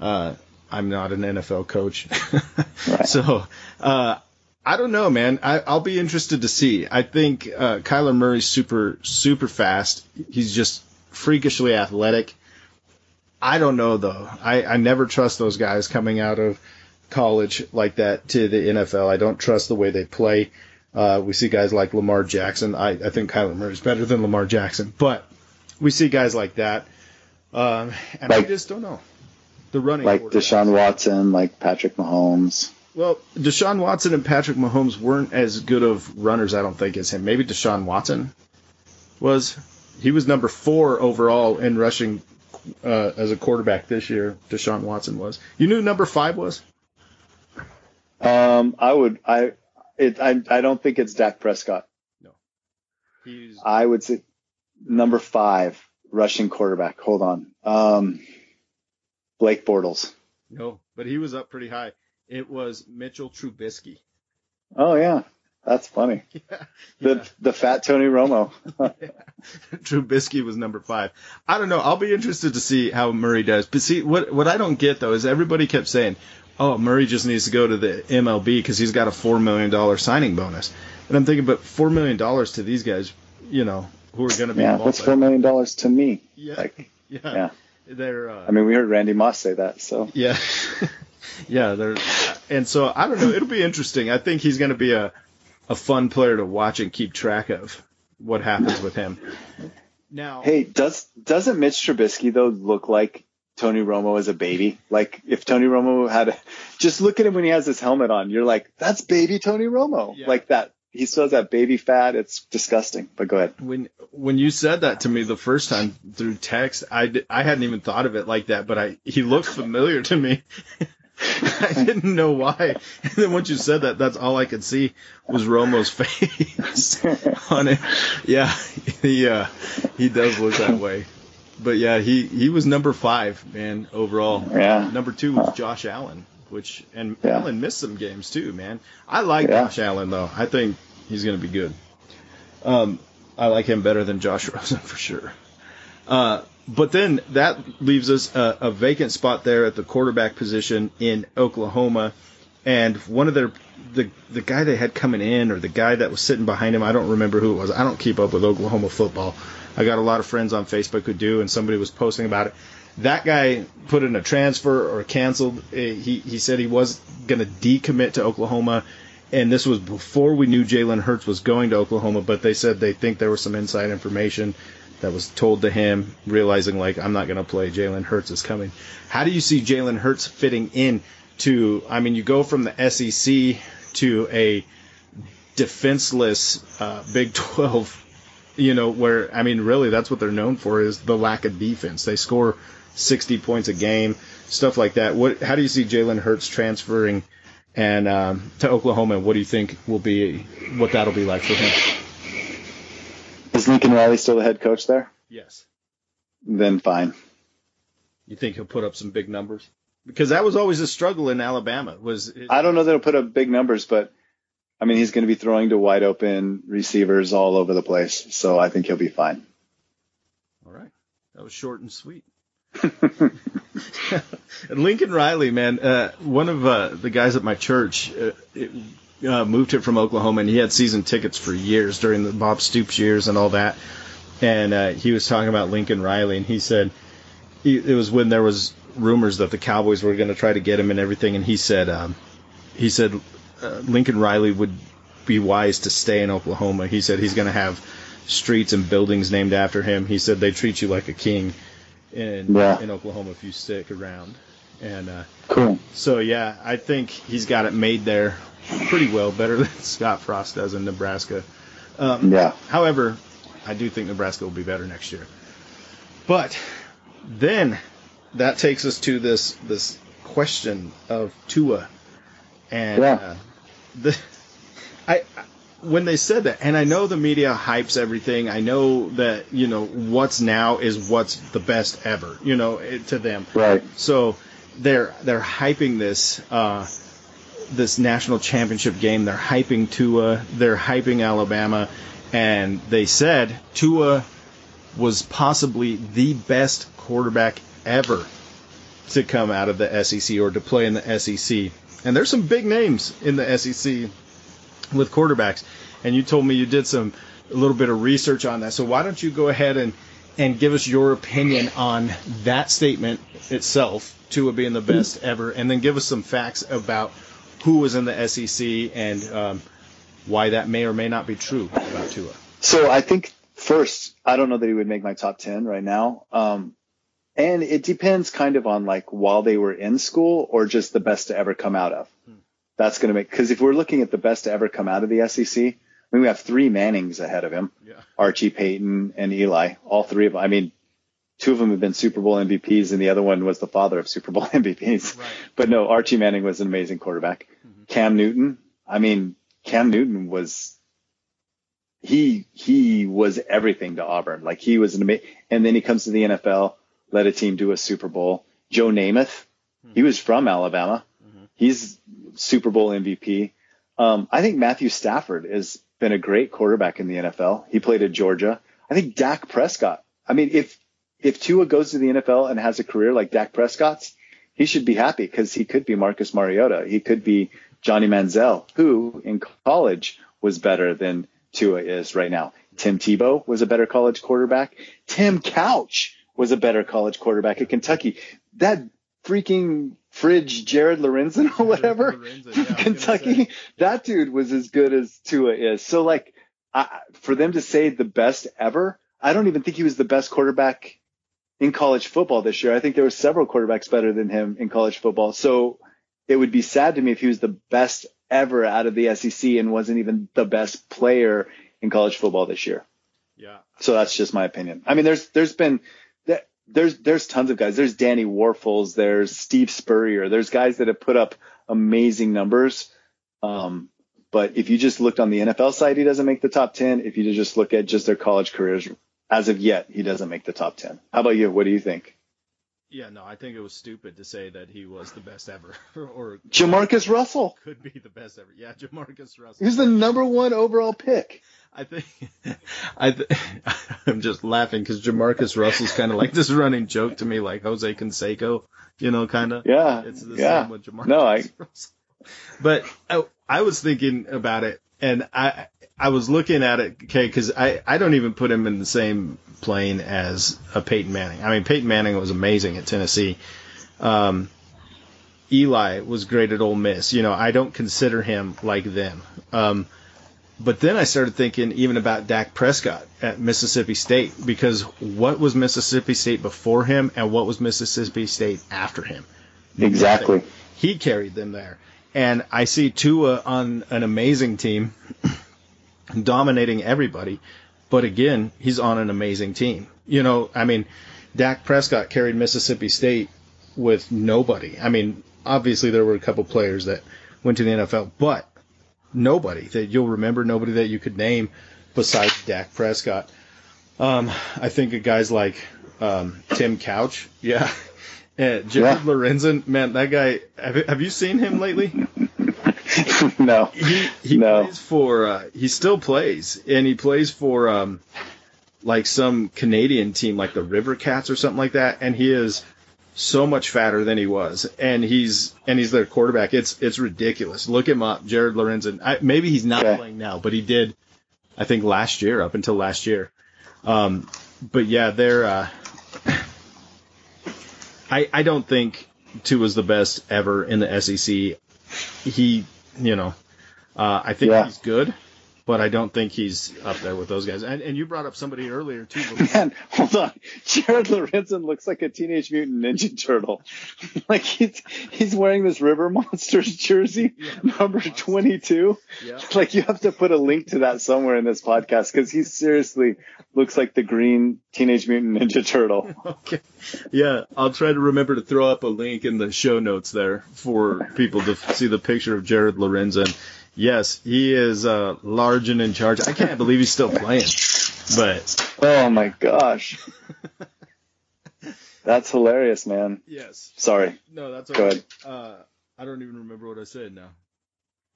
uh, I'm not an NFL coach Right. so uh, I don't know, man. I, I'll be interested to see. I think uh, Kyler Murray's super, super fast. He's just freakishly athletic. I don't know though. I, I never trust those guys coming out of college like that to the NFL. I don't trust the way they play. Uh, we see guys like Lamar Jackson. I, I think Kyler Murray is better than Lamar Jackson, but we see guys like that, um, and I just don't know. The running Like. Deshaun Watson, like Patrick Mahomes. Well, Deshaun Watson and Patrick Mahomes weren't as good of runners, I don't think, as him. Maybe Deshaun Watson was. He was number four overall in rushing uh, as a quarterback this year. Deshaun Watson was. You knew who number five was? Um, I would, I, it, I, I don't think it's Dak Prescott. No. He's I would say number five rushing quarterback. Hold on. Um, Blake Bortles. no, but he was up pretty high. It was Mitchell Trubisky. Oh yeah, that's funny. Yeah, The the fat Tony Romo. Trubisky was number five. I don't know. I'll be interested to see how Murray does. But see, what what I don't get though is everybody kept saying, "Oh, Murray just needs to go to the MLB because he's got a four million dollar signing bonus." And I'm thinking, but four million dollars to these guys, you know, who are going to be Yeah, that's four million dollars to me. Yeah, Like, yeah, yeah. they're. Uh, I mean, we heard Randy Moss say that. So yeah, yeah, they're. And so I don't know. It'll be interesting. I think he's going to be a a fun player to watch and keep track of what happens with him. Now, hey, does doesn't Mitch Trubisky though look like Tony Romo as a baby? Like if Tony Romo had, a, just look at him when he has his helmet on. You're like, that's baby Tony Romo. Yeah. Like that. He still has that baby fat. It's disgusting. But go ahead. when when you said that to me the first time through text, I, I hadn't even thought of it like that, but I he looked familiar to me. I didn't know why. And then once you said that, that's all I could see was Romo's face on it. Yeah, he uh, he does look that way. But yeah, he he was number five man overall. Yeah. Number two was Josh Allen, which and Yeah. Allen missed some games too, man. I like Yeah. Josh Allen though. I think he's going to be good. Um, I like him better than Josh Rosen for sure. Uh, but then that leaves us a, a vacant spot there at the quarterback position in Oklahoma, and one of their the the guy they had coming in or the guy that was sitting behind him, I don't remember who it was. I don't keep up with Oklahoma football. I got a lot of friends on Facebook who do, and somebody was posting about it. That guy put in a transfer or canceled. Eh, He he said he was going to decommit to Oklahoma, and this was before we knew Jalen Hurts was going to Oklahoma. But they said they think there was some inside information that was told to him, realizing like I'm not going to play. Jalen Hurts is coming. How do you see Jalen Hurts fitting in to? I mean, you go from the SEC to a defenseless uh, Big 12. You know where I mean, really, that's what they're known for is the lack of defense. They score 60 points a game, stuff like that. What? How do you see Jalen Hurts transferring and um, to Oklahoma? What do you think will be what that'll be like for him? Is Lincoln Riley still the head coach there? Yes. Then fine. You think he'll put up some big numbers? Because that was always a struggle in Alabama. Was I don't know that he'll put up big numbers, but I mean, he's going to be throwing to wide open receivers all over the place. So I think he'll be fine. all right? That was short and sweet. And Lincoln Riley, man, uh, one of uh, the guys at my church uh, it, uh, moved here from Oklahoma, and he had season tickets for years during the Bob Stoops years and all that. And uh, he was talking about Lincoln Riley, and he said he, it was when there was rumors that the Cowboys were going to try to get him and everything, and he said um, he said uh, Lincoln Riley would be wise to stay in Oklahoma. He said he's going to have streets and buildings named after him. He said they treat you like a king in Yeah. in Oklahoma if you stick around. And uh, Cool. so yeah, I think he's got it made there pretty well, better than Scott Frost does in Nebraska. Um, Yeah. However, I do think Nebraska will be better next year. But then that takes us to this this question of Tua, and Yeah. uh, the I when they said that, and I know the media hypes everything. I know that you know what's now is what's the best ever. You know it, to them. Right. So they're they're hyping this uh, this national championship game. They're hyping Tua. They're hyping Alabama, and they said Tua was possibly the best quarterback ever to come out of the SEC or to play in the SEC. And there's some big names in the SEC with quarterbacks, and you told me you did some a little bit of research on that. So why don't you go ahead and and give us your opinion on that statement itself, Tua being the best ever, and then give us some facts about who was in the SEC and um, why that may or may not be true about Tua. So I think first, I don't know that he would make my top 10 right now. Um, and it depends kind of on like while they were in school or just the best to ever come out of. Hmm. That's going to make, because if we're looking at the best to ever come out of the SEC, I mean, we have three Mannings ahead of him yeah. Archie, Peyton, and Eli. All three of them. I mean, two of them have been Super Bowl MVPs, and the other one was the father of Super Bowl MVPs. Right. But no, Archie Manning was an amazing quarterback. Mm-hmm. Cam Newton, I mean, Cam Newton was he he was everything to Auburn. Like he was an amazing, and then he comes to the NFL, led a team to a Super Bowl. Joe Namath, hmm. he was from Alabama. Mm-hmm. He's Super Bowl MVP. Um, I think Matthew Stafford has been a great quarterback in the NFL. He played at Georgia. I think Dak Prescott. I mean, if if Tua goes to the NFL and has a career like Dak Prescott's, he should be happy because he could be Marcus Mariota. He could be Johnny Manziel, who in college was better than Tua is right now. Tim Tebow was a better college quarterback. Tim Couch was a better college quarterback at Kentucky. That freaking fridge Jared Lorenzen or whatever Lorenzen, yeah, Kentucky, that dude was as good as Tua is. So like I, for them to say the best ever, I don't even think he was the best quarterback in college football this year. I think there were several quarterbacks better than him in college football. So it would be sad to me if he was the best ever out of the SEC and wasn't even the best player in college football this year. Yeah. So that's just my opinion. I mean, there's there's been there's there's tons of guys. There's Danny Wuerffels. There's Steve Spurrier. There's guys that have put up amazing numbers. Um, but if you just looked on the NFL side, he doesn't make the top ten. If you just look at just their college careers, as of yet, he doesn't make the top ten. How about you? What do you think? Yeah, no, I think it was stupid to say that he was the best ever, or Jamarcus Russell could be the best ever. Yeah, Jamarcus Russell. He's the number one overall pick. I think I th- I'm just laughing because Jamarcus Russell's kind of like this running joke to me, like Jose Canseco, you know, kind of. Yeah. It's the yeah. same with Jamarcus. No, I. Russell. But I, I was thinking about it, and I I was looking at it, okay, because I I don't even put him in the same plane as a Peyton Manning. I mean, Peyton Manning was amazing at Tennessee. Um, Eli was great at Ole Miss. You know, I don't consider him like them. Um, but then I started thinking even about Dak Prescott at Mississippi State because what was Mississippi State before him and what was Mississippi State after him? Exactly. He carried them there. And I see Tua on an amazing team, dominating everybody. But again, he's on an amazing team. You know, I mean, Dak Prescott carried Mississippi State with nobody. I mean, obviously there were a couple players that went to the NFL, but nobody that you'll remember, nobody that you could name besides Dak Prescott. Um, I think of guys like um, Tim Couch, yeah, and Jared yeah. Lorenzen. Man, that guy. Have, have you seen him lately? no. He he no. plays for uh, he still plays and he plays for um like some Canadian team like the River Cats or something like that and he is so much fatter than he was and he's and he's their quarterback. It's it's ridiculous. Look him up, Jared Lorenzen. I, maybe he's not okay. playing now, but he did I think last year up until last year. Um but yeah, they're uh I I don't think Tua was the best ever in the SEC. He you know, uh, I think yeah. he's good, but I don't think he's up there with those guys. And, and you brought up somebody earlier too. Man, hold on. Jared Lorenzen looks like a Teenage Mutant Ninja Turtle. like he's he's wearing this River Monsters jersey, yeah, number twenty two. Yeah. Like you have to put a link to that somewhere in this podcast because he seriously looks like the green Teenage Mutant Ninja Turtle. okay. Yeah, I'll try to remember to throw up a link in the show notes there for people to see the picture of Jared Lorenzen. Yes, he is uh, large and in charge. I can't believe he's still playing. But oh my gosh, that's hilarious, man. Yes. Sorry. No, that's all Go right. ahead. Uh, I don't even remember what I said now,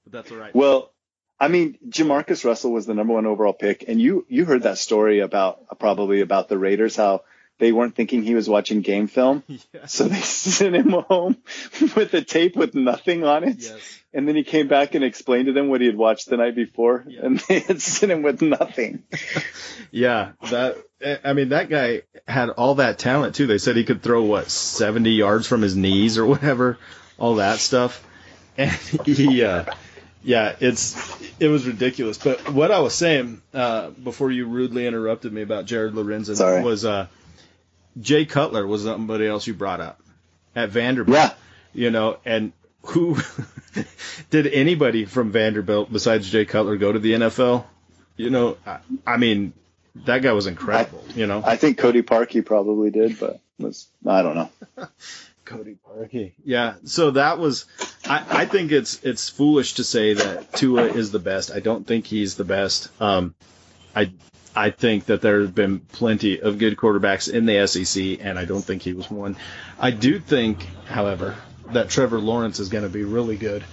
but that's all right. Well, I mean, Jamarcus Russell was the number one overall pick, and you you heard that story about probably about the Raiders how they weren't thinking he was watching game film. Yeah. So they sent him home with a tape with nothing on it. Yes. And then he came back and explained to them what he had watched the night before, Yeah. and they had sent him with nothing. Yeah, that I mean that guy had all that talent too. They said he could throw what 70 yards from his knees or whatever, all that stuff. And he uh yeah, it's it was ridiculous. But what I was saying uh before you rudely interrupted me about Jared Lorenzen Sorry. was uh Jay Cutler was somebody else you brought up at Vanderbilt. Yeah. You know, and who did anybody from Vanderbilt besides Jay Cutler go to the NFL? You know, I, I mean, that guy was incredible. you know, I think Cody Parkey probably did, but was I don't know. Cody Parkey. Yeah. So that was. I, I think it's it's foolish to say that Tua is the best. I don't think he's the best. Um, I I think that there have been plenty of good quarterbacks in the SEC, and I don't think he was one. I do think, however, that Trevor Lawrence is going to be really good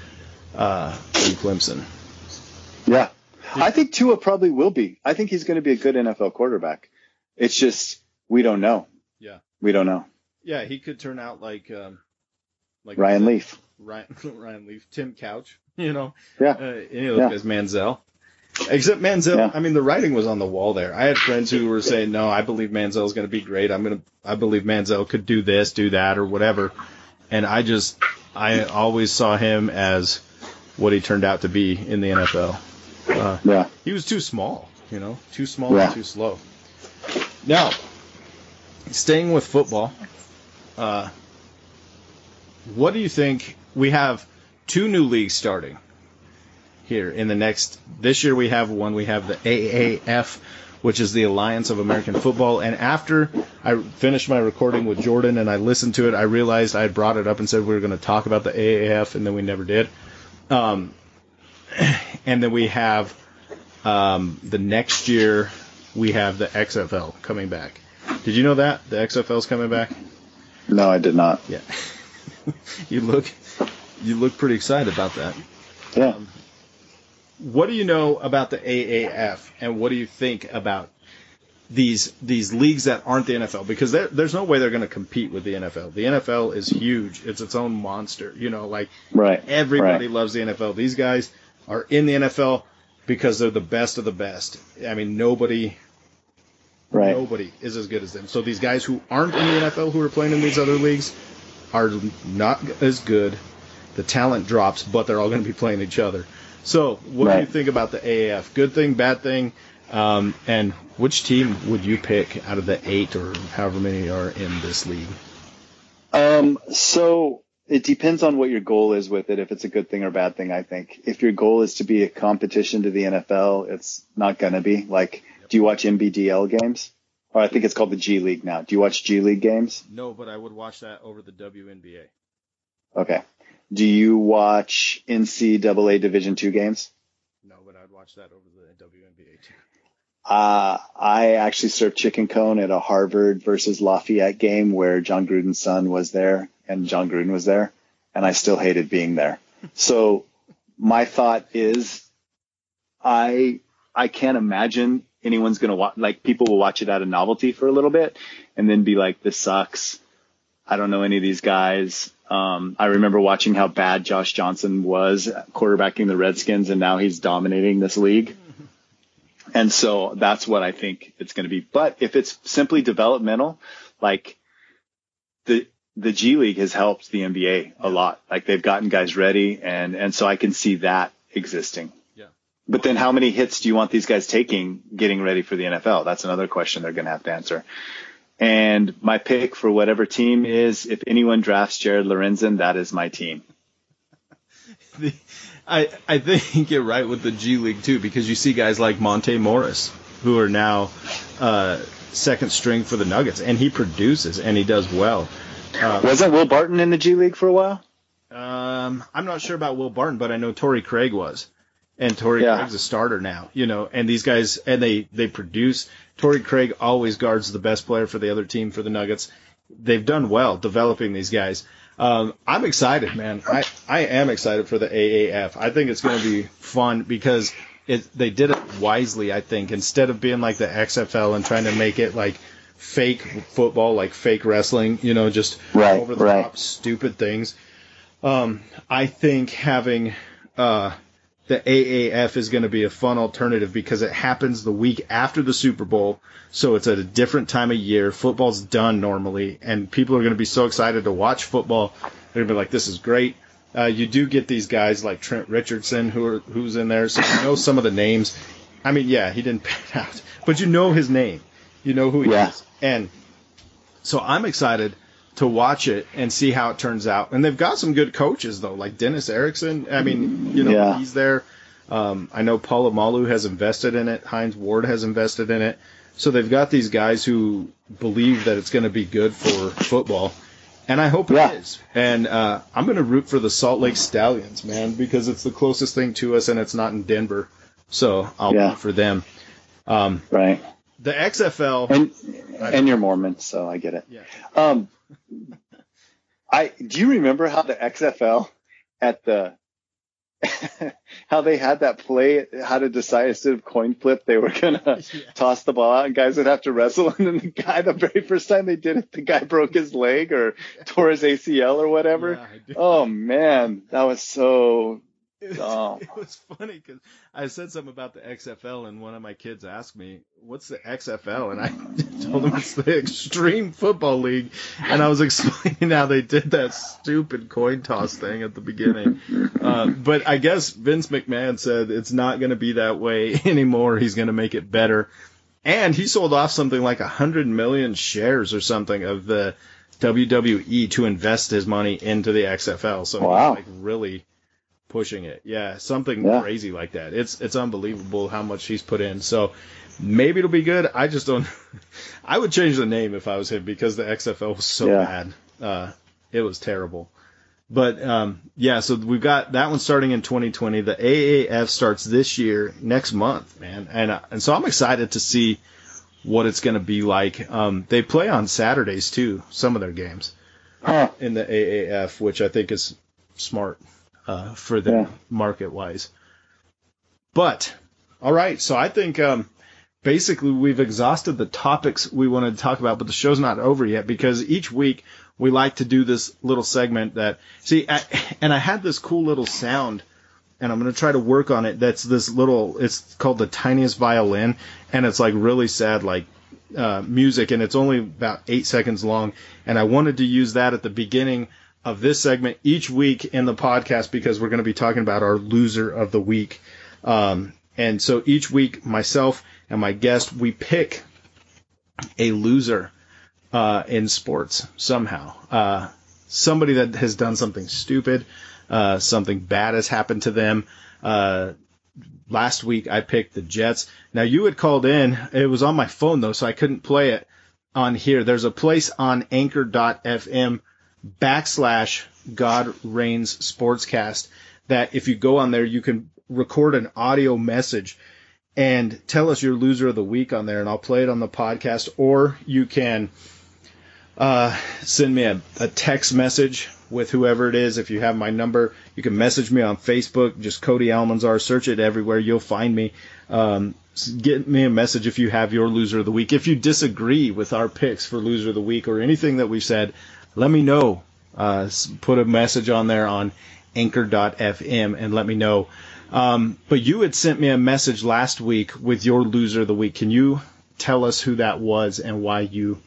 uh, in Clemson. Yeah. I think Tua probably will be. I think he's going to be a good NFL quarterback. It's just we don't know. Yeah. We don't know. Yeah, he could turn out like um, like Ryan Leaf. Ryan Ryan Leaf, Tim Couch, you know, Yeah. uh, any of those Yeah. guys, Manziel. Except Manziel, Yeah. I mean, the writing was on the wall there. I had friends who were saying, "No, I believe Manziel's going to be great. I'm going to, I believe Manziel could do this, do that, or whatever." And I just, I always saw him as what he turned out to be in the NFL. Uh, Yeah. he was too small, you know, too small Yeah. and too slow. Now, staying with football, uh, what do you think? We have two new leagues starting here in the next. This year we have one. We have the AAF, which is the Alliance of American Football. And after I finished my recording with Jordan and I listened to it, I realized I had brought it up and said we were going to talk about the AAF, and then we never did. Um, and then we have um, the next year we have the XFL coming back. Did you know that the XFL is coming back? No, I did not. Yeah. you look you look pretty excited about that. Yeah. What do you know about the AAF and what do you think about these these leagues that aren't the NFL because there's no way they're going to compete with the NFL. The NFL is huge. It's its own monster. You know, like Right. Everybody Right. loves the NFL. These guys are in the NFL because they're the best of the best. I mean, nobody Right. nobody is as good as them. So these guys who aren't in the NFL who are playing in these other leagues are not as good. The talent drops, but they're all going to be playing each other. So, what do you think about the AAF? Good thing, bad thing? Um, and which team would you pick out of the eight or however many are in this league? Um, so it depends on what your goal is with it, if it's a good thing or bad thing, I think. If your goal is to be a competition to the NFL, it's not going to be. Like, do you watch NBDL games? Or I think it's called the G League now. Do you watch G League games? No, but I would watch that over the WNBA. Okay. Do you watch NCAA Division two games? No, but I'd watch that over the WNBA too. Uh, I actually served chicken cone at a Harvard versus Lafayette game where Jon Gruden's son was there and Jon Gruden was there, and I still hated being there. So my thought is, I I can't imagine anyone's gonna watch. Like people will watch it out of novelty for a little bit, and then be like, "This sucks." I don't know any of these guys. Um, I remember watching how bad Josh Johnson was quarterbacking the Redskins, and now he's dominating this league. And so that's what I think it's going to be. But if it's simply developmental, like the the G League has helped the NBA a lot. Like they've gotten guys ready, and and so I can see that existing. Yeah. But then, how many hits do you want these guys taking getting ready for the NFL? That's another question they're going to have to answer. And my pick for whatever team is, if anyone drafts Jared Lorenzen, that is my team. The, I I think you're right with the G League too because you see guys like Monte Morris who are now uh, second string for the Nuggets and he produces and he does well. Uh, Wasn't Will Barton in the G League for a while? um, I'm not sure about Will Barton, but I know Torrey Craig was, and Torrey Yeah. Craig's a starter now. You know, and these guys and they they produce. Torrey Craig always guards the best player for the other team for the Nuggets. They've done well developing these guys. Um, I'm excited, man. I, I am excited for the AAF. I think it's going to be fun because it, they did it wisely. I think instead of being like the XFL and trying to make it like fake football, like fake wrestling, you know, just Right, over the right. top stupid things. Um, I think having uh, the AAF is going to be a fun alternative because it happens the week after the Super Bowl, so it's at a different time of year. Football's done normally, and people are going to be so excited to watch football. They're going to be like, "This is great." Uh, you do get these guys like Trent Richardson who are who's in there, so you know some of the names. I mean, yeah, he didn't pan out, but you know his name. You know who he Yeah. is, and so I'm excited to watch it and see how it turns out. And they've got some good coaches though, like Dennis Erickson. I mean, you know, Yeah. he's there. Um, I know Polamalu has invested in it. Hines Ward has invested in it. So they've got these guys who believe that it's going to be good for football. And I hope Yeah. it is. And uh, I'm going to root for the Salt Lake Stallions, man, because it's the closest thing to us and it's not in Denver. So I'll Yeah. root for them. Um, Right. The XFL. And and you're Mormon, so I get it. Yeah. Um, I do you remember how the XFL at the how they had that play how to decide instead of coin flip they were gonna toss the ball out and guys would have to wrestle and then the guy the very first time they did it the guy broke his leg or tore his ACL or whatever. Yeah, Oh man, that was so It was, Oh. it was funny because I said something about the XFL, and one of my kids asked me, "What's the XFL?" And I told him it's the Extreme Football League, and I was explaining how they did that stupid coin toss thing at the beginning. Uh, but I guess Vince McMahon said it's not going to be that way anymore. He's going to make it better, and he sold off something like a hundred million shares or something of the WWE to invest his money into the XFL. So Wow. like really pushing it. Yeah, something Yeah. crazy like that. It's it's unbelievable how much he's put in. So maybe it'll be good. I just don't. I would change the name if I was him because the XFL was so Yeah. bad. Uh, it was terrible. But um, yeah, so we've got that one starting in 2020. The AAF starts this year, next month, man, and uh, and so I'm excited to see what it's going to be like. Um, they play on Saturdays too, some of their games huh. in the AAF, which I think is smart uh, for them Yeah. market wise. But all right, so I think um, basically we've exhausted the topics we wanted to talk about, but the show's not over yet because each week we like to do this little segment that see, I, and I had this cool little sound. And I'm gonna try to work on it. That's this little. It's called the tiniest violin, and it's like really sad, like uh, music, and it's only about eight seconds long. And I wanted to use that at the beginning of this segment each week in the podcast because we're going to be talking about our loser of the week. Um, and so each week, myself and my guest, we pick a loser uh, in sports somehow. Uh, somebody that has done something stupid, uh, something bad has happened to them. Uh, last week I picked the Jets. Now you had called in. It was on my phone though, so I couldn't play it on here. There's a place on anchor.fm backslash God Reigns Sportscast that if you go on there, you can record an audio message and tell us your loser of the week on there, and I'll play it on the podcast. Or you can uh, send me a, a text message with whoever it is. If you have my number, you can message me on Facebook. Just Cody Almanzar. Search it everywhere. You'll find me. Um, get me a message if you have your loser of the week. If you disagree with our picks for loser of the week or anything that we've said, let me know. Uh, put a message on there on anchor.fm and let me know. Um, but you had sent me a message last week with your loser of the week. Can you tell us who that was and why you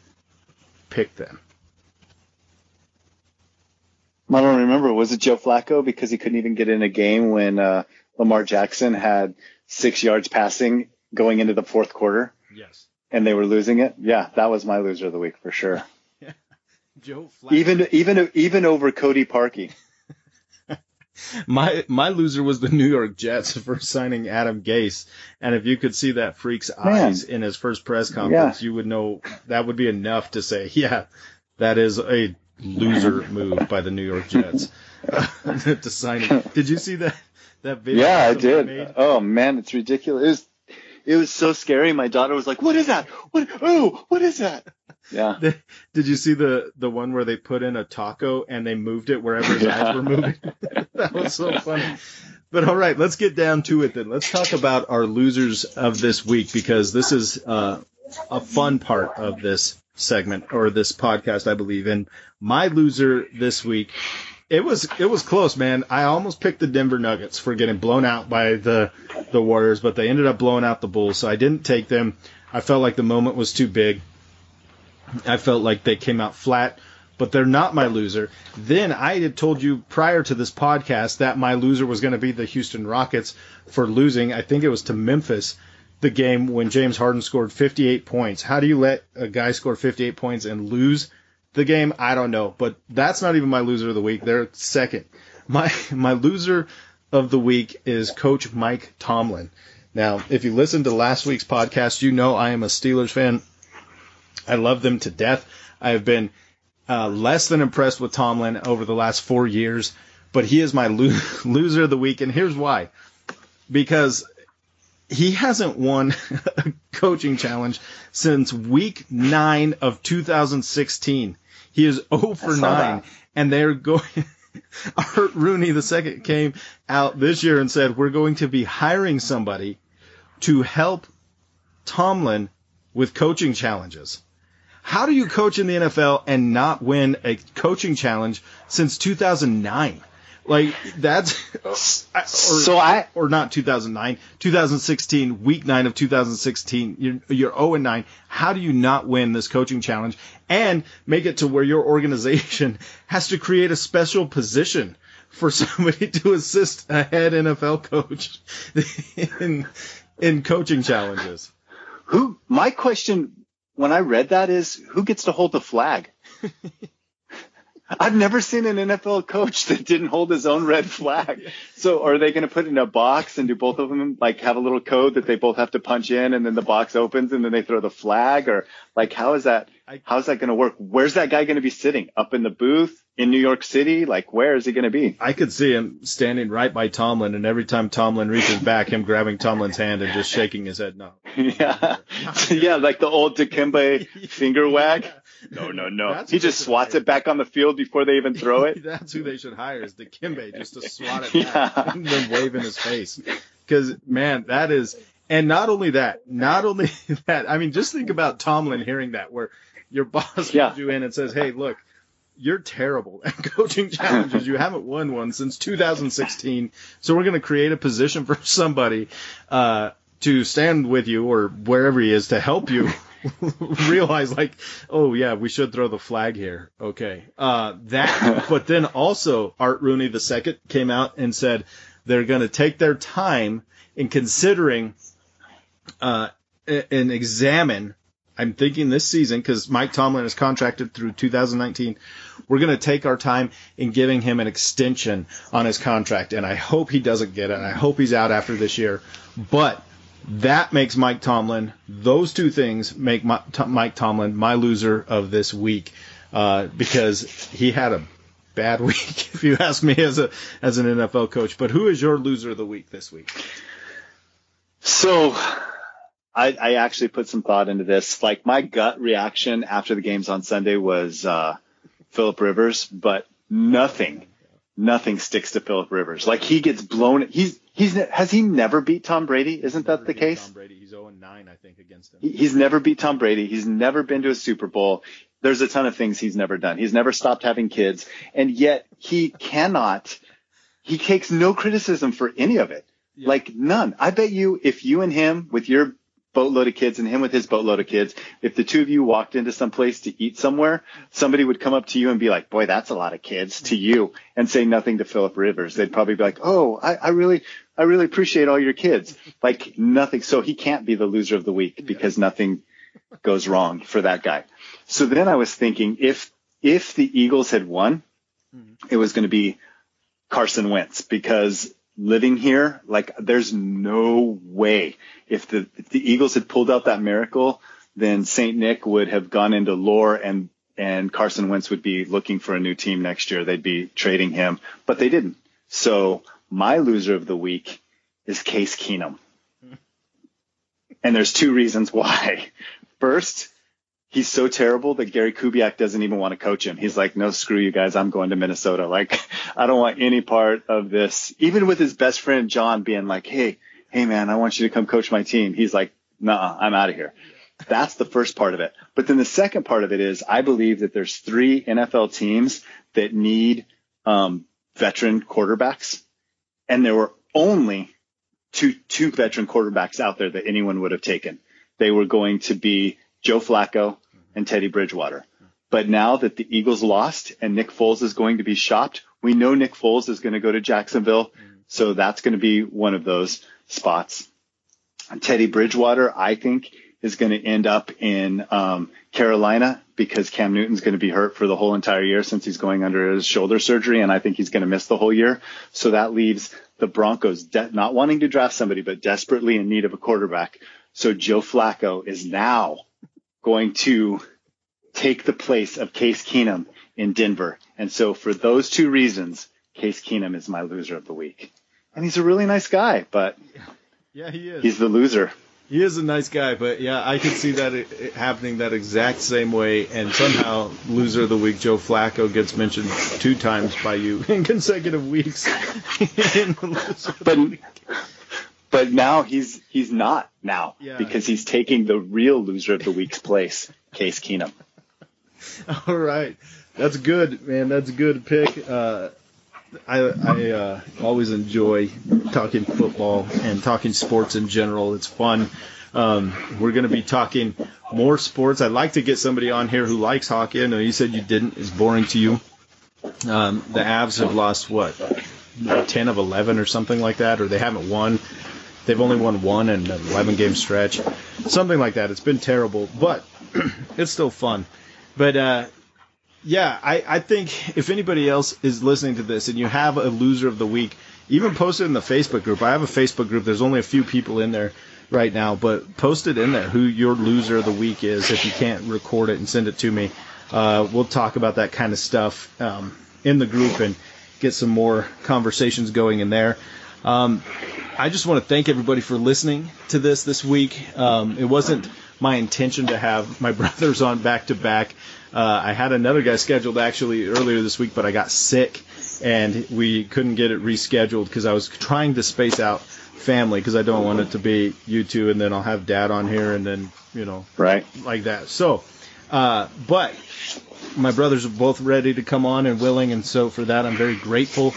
picked them? I don't remember. Was it Joe Flacco because he couldn't even get in a game when uh, Lamar Jackson had six yards passing going into the fourth quarter Yes. and they were losing it? Yeah, that was my loser of the week for sure. Joe Flacco. Even even even over Cody Parkey. My my loser was the New York Jets for signing Adam Gase, and if you could see that freak's Man. eyes in his first press conference, you would know that would be enough to say, yeah, that is a loser move by the New York Jets to sign him. Did you see that that video? Yeah, I did. Oh man, it's ridiculous. It was it was so scary. My daughter was like, "What is that? What? Oh, what is that?" Yeah. The- Did you see the the one where they put in a taco and they moved it wherever his Yeah. eyes were moving? that was so funny. But all right, let's get down to it then. Let's talk about our losers of this week because this is uh, a fun part of this segment or this podcast, I believe. And my loser this week, it was it was close, man. I almost picked the Denver Nuggets for getting blown out by the the Warriors, but they ended up blowing out the Bulls, so I didn't take them. I felt like the moment was too big. I felt like they came out flat, but they're not my loser. Then I had told you prior to this podcast that my loser was going to be the Houston Rockets for losing. I think it was to Memphis the game when James Harden scored 58 points. How do you let a guy score 58 points and lose the game? I don't know, but that's not even my loser of the week. They're second. My my loser of the week is Coach Mike Tomlin. Now, if you listened to last week's podcast, you know I am a Steelers fan. I love them to death. I have been uh, less than impressed with Tomlin over the last four years, but he is my lo- loser of the week, and here's why. Because he hasn't won a coaching challenge since week nine of 2016. He is 0 for 9, that. and they're going. Art Rooney the second came out this year and said, We're going to be hiring somebody to help Tomlin with coaching challenges. How do you coach in the NFL and not win a coaching challenge since 2009? Like that's or, So I or not 2009, 2016, week nine of 2016. You're, you're 0 and 9. How do you not win this coaching challenge and make it to where your organization has to create a special position for somebody to assist a head NFL coach in in coaching challenges? who my question when I read that is who gets to hold the flag? I've never seen an NFL coach that didn't hold his own red flag. So are they going to put it in a box and do both of them like have a little code that they both have to punch in and then the box opens and then they throw the flag or like how is that how's that going to work? Where's that guy going to be sitting? Up in the booth in New York City? Like where is he going to be? I could see him standing right by Tomlin, and every time Tomlin reaches back, him grabbing Tomlin's hand and just shaking his head no. yeah. yeah, like the old Dikembe finger wag. No, no, no. That's he just swats hire. it back on the field before they even throw it. That's who they should hire is Dikembe just to swat it back Yeah. and then wave in his face. Because man, that is, and not only that, not only that. I mean, just think about Tomlin hearing that, where your boss Yeah. comes you in and says, "Hey, look." You're terrible at coaching challenges. You haven't won one since 2016. So we're going to create a position for somebody uh, to stand with you or wherever he is to help you realize like, oh yeah, we should throw the flag here. Okay. Uh, that, but then also Art Rooney the second came out and said they're going to take their time in considering, uh, and examine. I'm thinking this season because Mike Tomlin is contracted through 2019. We're going to take our time in giving him an extension on his contract, and I hope he doesn't get it. I hope he's out after this year. But that makes Mike Tomlin. Those two things make my, T- Mike Tomlin my loser of this week uh, because he had a bad week, if you ask me, as a as an NFL coach. But who is your loser of the week this week? So I, I actually put some thought into this. Like my gut reaction after the games on Sunday was uh, Philip Rivers, but nothing, nothing sticks to Philip Rivers. Like he gets blown. He's he's has he never beat Tom Brady? Isn't that the case? Tom Brady. He's 0 9, I think, against him. He- He's never beat Tom Brady. He's never been to a Super Bowl. There's a ton of things he's never done. He's never stopped having kids, and yet he cannot. He takes no criticism for any of it. Like none. I bet you if you and him with your boatload of kids and him with his boatload of kids, if the two of you walked into some place to eat somewhere, somebody would come up to you and be like, boy, that's a lot of kids to you and say nothing to Philip Rivers. They'd probably be like, oh, I, I really, I really appreciate all your kids. Like nothing. So he can't be the loser of the week because nothing goes wrong for that guy. So then I was thinking if, if the Eagles had won, mm-hmm. it was going to be Carson Wentz because living here, like there's no way if the if the Eagles had pulled out that miracle, then Saint Nick would have gone into lore and and Carson Wentz would be looking for a new team next year. They'd be trading him, but they didn't. So my loser of the week is Case Keenum. And there's two reasons why. First, he's so terrible that Gary Kubiak doesn't even want to coach him. He's like, no, screw you guys. I'm going to Minnesota. Like, I don't want any part of this. Even with his best friend, John, being like, hey, hey, man, I want you to come coach my team. He's like, nah, I'm out of here. That's the first part of it. But then the second part of it is I believe that there's three NFL teams that need um, veteran quarterbacks, and there were only two two veteran quarterbacks out there that anyone would have taken. They were going to be Joe Flacco and Teddy Bridgewater. But now that the Eagles lost and Nick Foles is going to be shopped, we know Nick Foles is going to go to Jacksonville. So that's going to be one of those spots. Teddy Bridgewater, I think, is going to end up in um, Carolina because Cam Newton's going to be hurt for the whole entire year since he's going under his shoulder surgery, and I think he's going to miss the whole year. So that leaves the Broncos de- not wanting to draft somebody, but desperately in need of a quarterback. So Joe Flacco is now going to take the place of Case Keenum in Denver. And so for those two reasons, Case Keenum is my loser of the week. And he's a really nice guy, but Yeah, he is. he's the loser. He is a nice guy, but yeah, I could see that it, it happening that exact same way, and somehow loser of the week Joe Flacco gets mentioned two times by you in consecutive weeks. in the loser of the But week. But now he's he's not now Yeah. because he's taking the real loser of the week's place, Case Keenum. All right, that's good, man. That's a good pick. Uh, I I uh, always enjoy talking football and talking sports in general. It's fun. Um, we're going to be talking more sports. I'd like to get somebody on here who likes hockey. I know you said you didn't. It's boring to you. Um, the Avs have lost what, ten of eleven or something like that, or they haven't won. They've only won one in an 11 game stretch, something like that. It's been terrible, but it's still fun. But uh, yeah, I, I think if anybody else is listening to this and you have a loser of the week, even post it in the Facebook group. I have a Facebook group. There's only a few people in there right now, but post it in there who your loser of the week is if you can't record it and send it to me. Uh, we'll talk about that kind of stuff um, in the group and get some more conversations going in there. Um, I just want to thank everybody for listening to this this week. Um, it wasn't my intention to have my brothers on back to back. Uh, I had another guy scheduled actually earlier this week, but I got sick and we couldn't get it rescheduled because I was trying to space out family because I don't want it to be you two and then I'll have dad on here and then, you know, Right? like that. So, uh, but my brothers are both ready to come on and willing, and so for that I'm very grateful.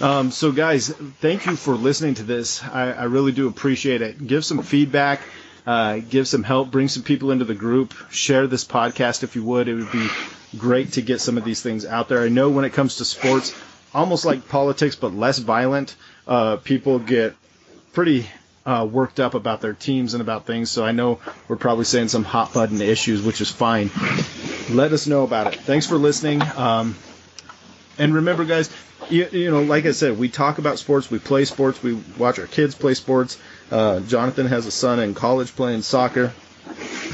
Um, so, guys, thank you for listening to this. I, I really do appreciate it. Give some feedback, uh, give some help, bring some people into the group, share this podcast if you would. It would be great to get some of these things out there. I know when it comes to sports, almost like politics, but less violent, uh, people get pretty uh, worked up about their teams and about things. So I know we're probably saying some hot button issues, which is fine. Let us know about it. Thanks for listening. Um, and remember, guys, you, you know, like I said, we talk about sports, we play sports, we watch our kids play sports. Uh, Jonathan has a son in college playing soccer.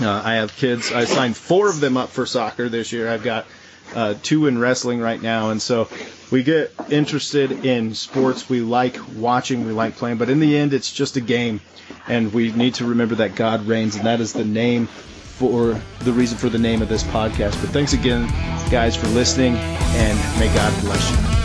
Uh, I have kids. I signed four of them up for soccer this year. I've got uh, two in wrestling right now, and so we get interested in sports. We like watching, we like playing, but in the end, it's just a game, and we need to remember that God reigns, and that is the name for the reason for the name of this podcast. But thanks again, guys, for listening, and may God bless you.